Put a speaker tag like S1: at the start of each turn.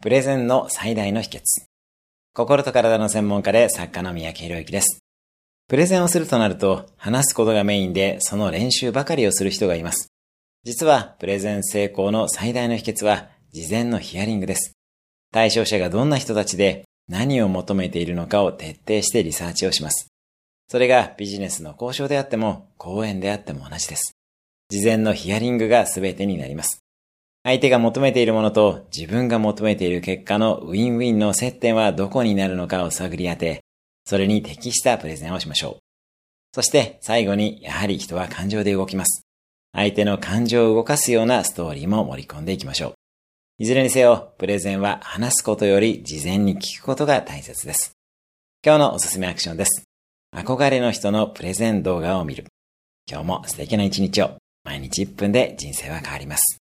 S1: プレゼンの最大の秘訣。心と体の専門家で作家の三宅博之です。プレゼンをするとなると、話すことがメインで、その練習ばかりをする人がいます。実は、プレゼン成功の最大の秘訣は、事前のヒアリングです。対象者がどんな人たちで、何を求めているのかを徹底してリサーチをします。それがビジネスの交渉であっても、講演であっても同じです。事前のヒアリングが全てになります。相手が求めているものと自分が求めている結果のウィンウィンの接点はどこになるのかを探り当て、それに適したプレゼンをしましょう。そして最後にやはり人は感情で動きます。相手の感情を動かすようなストーリーも盛り込んでいきましょう。いずれにせよ、プレゼンは話すことより事前に聞くことが大切です。今日のおすすめアクションです。憧れの人のプレゼン動画を見る。今日も素敵な一日を。毎日1分で人生は変わります。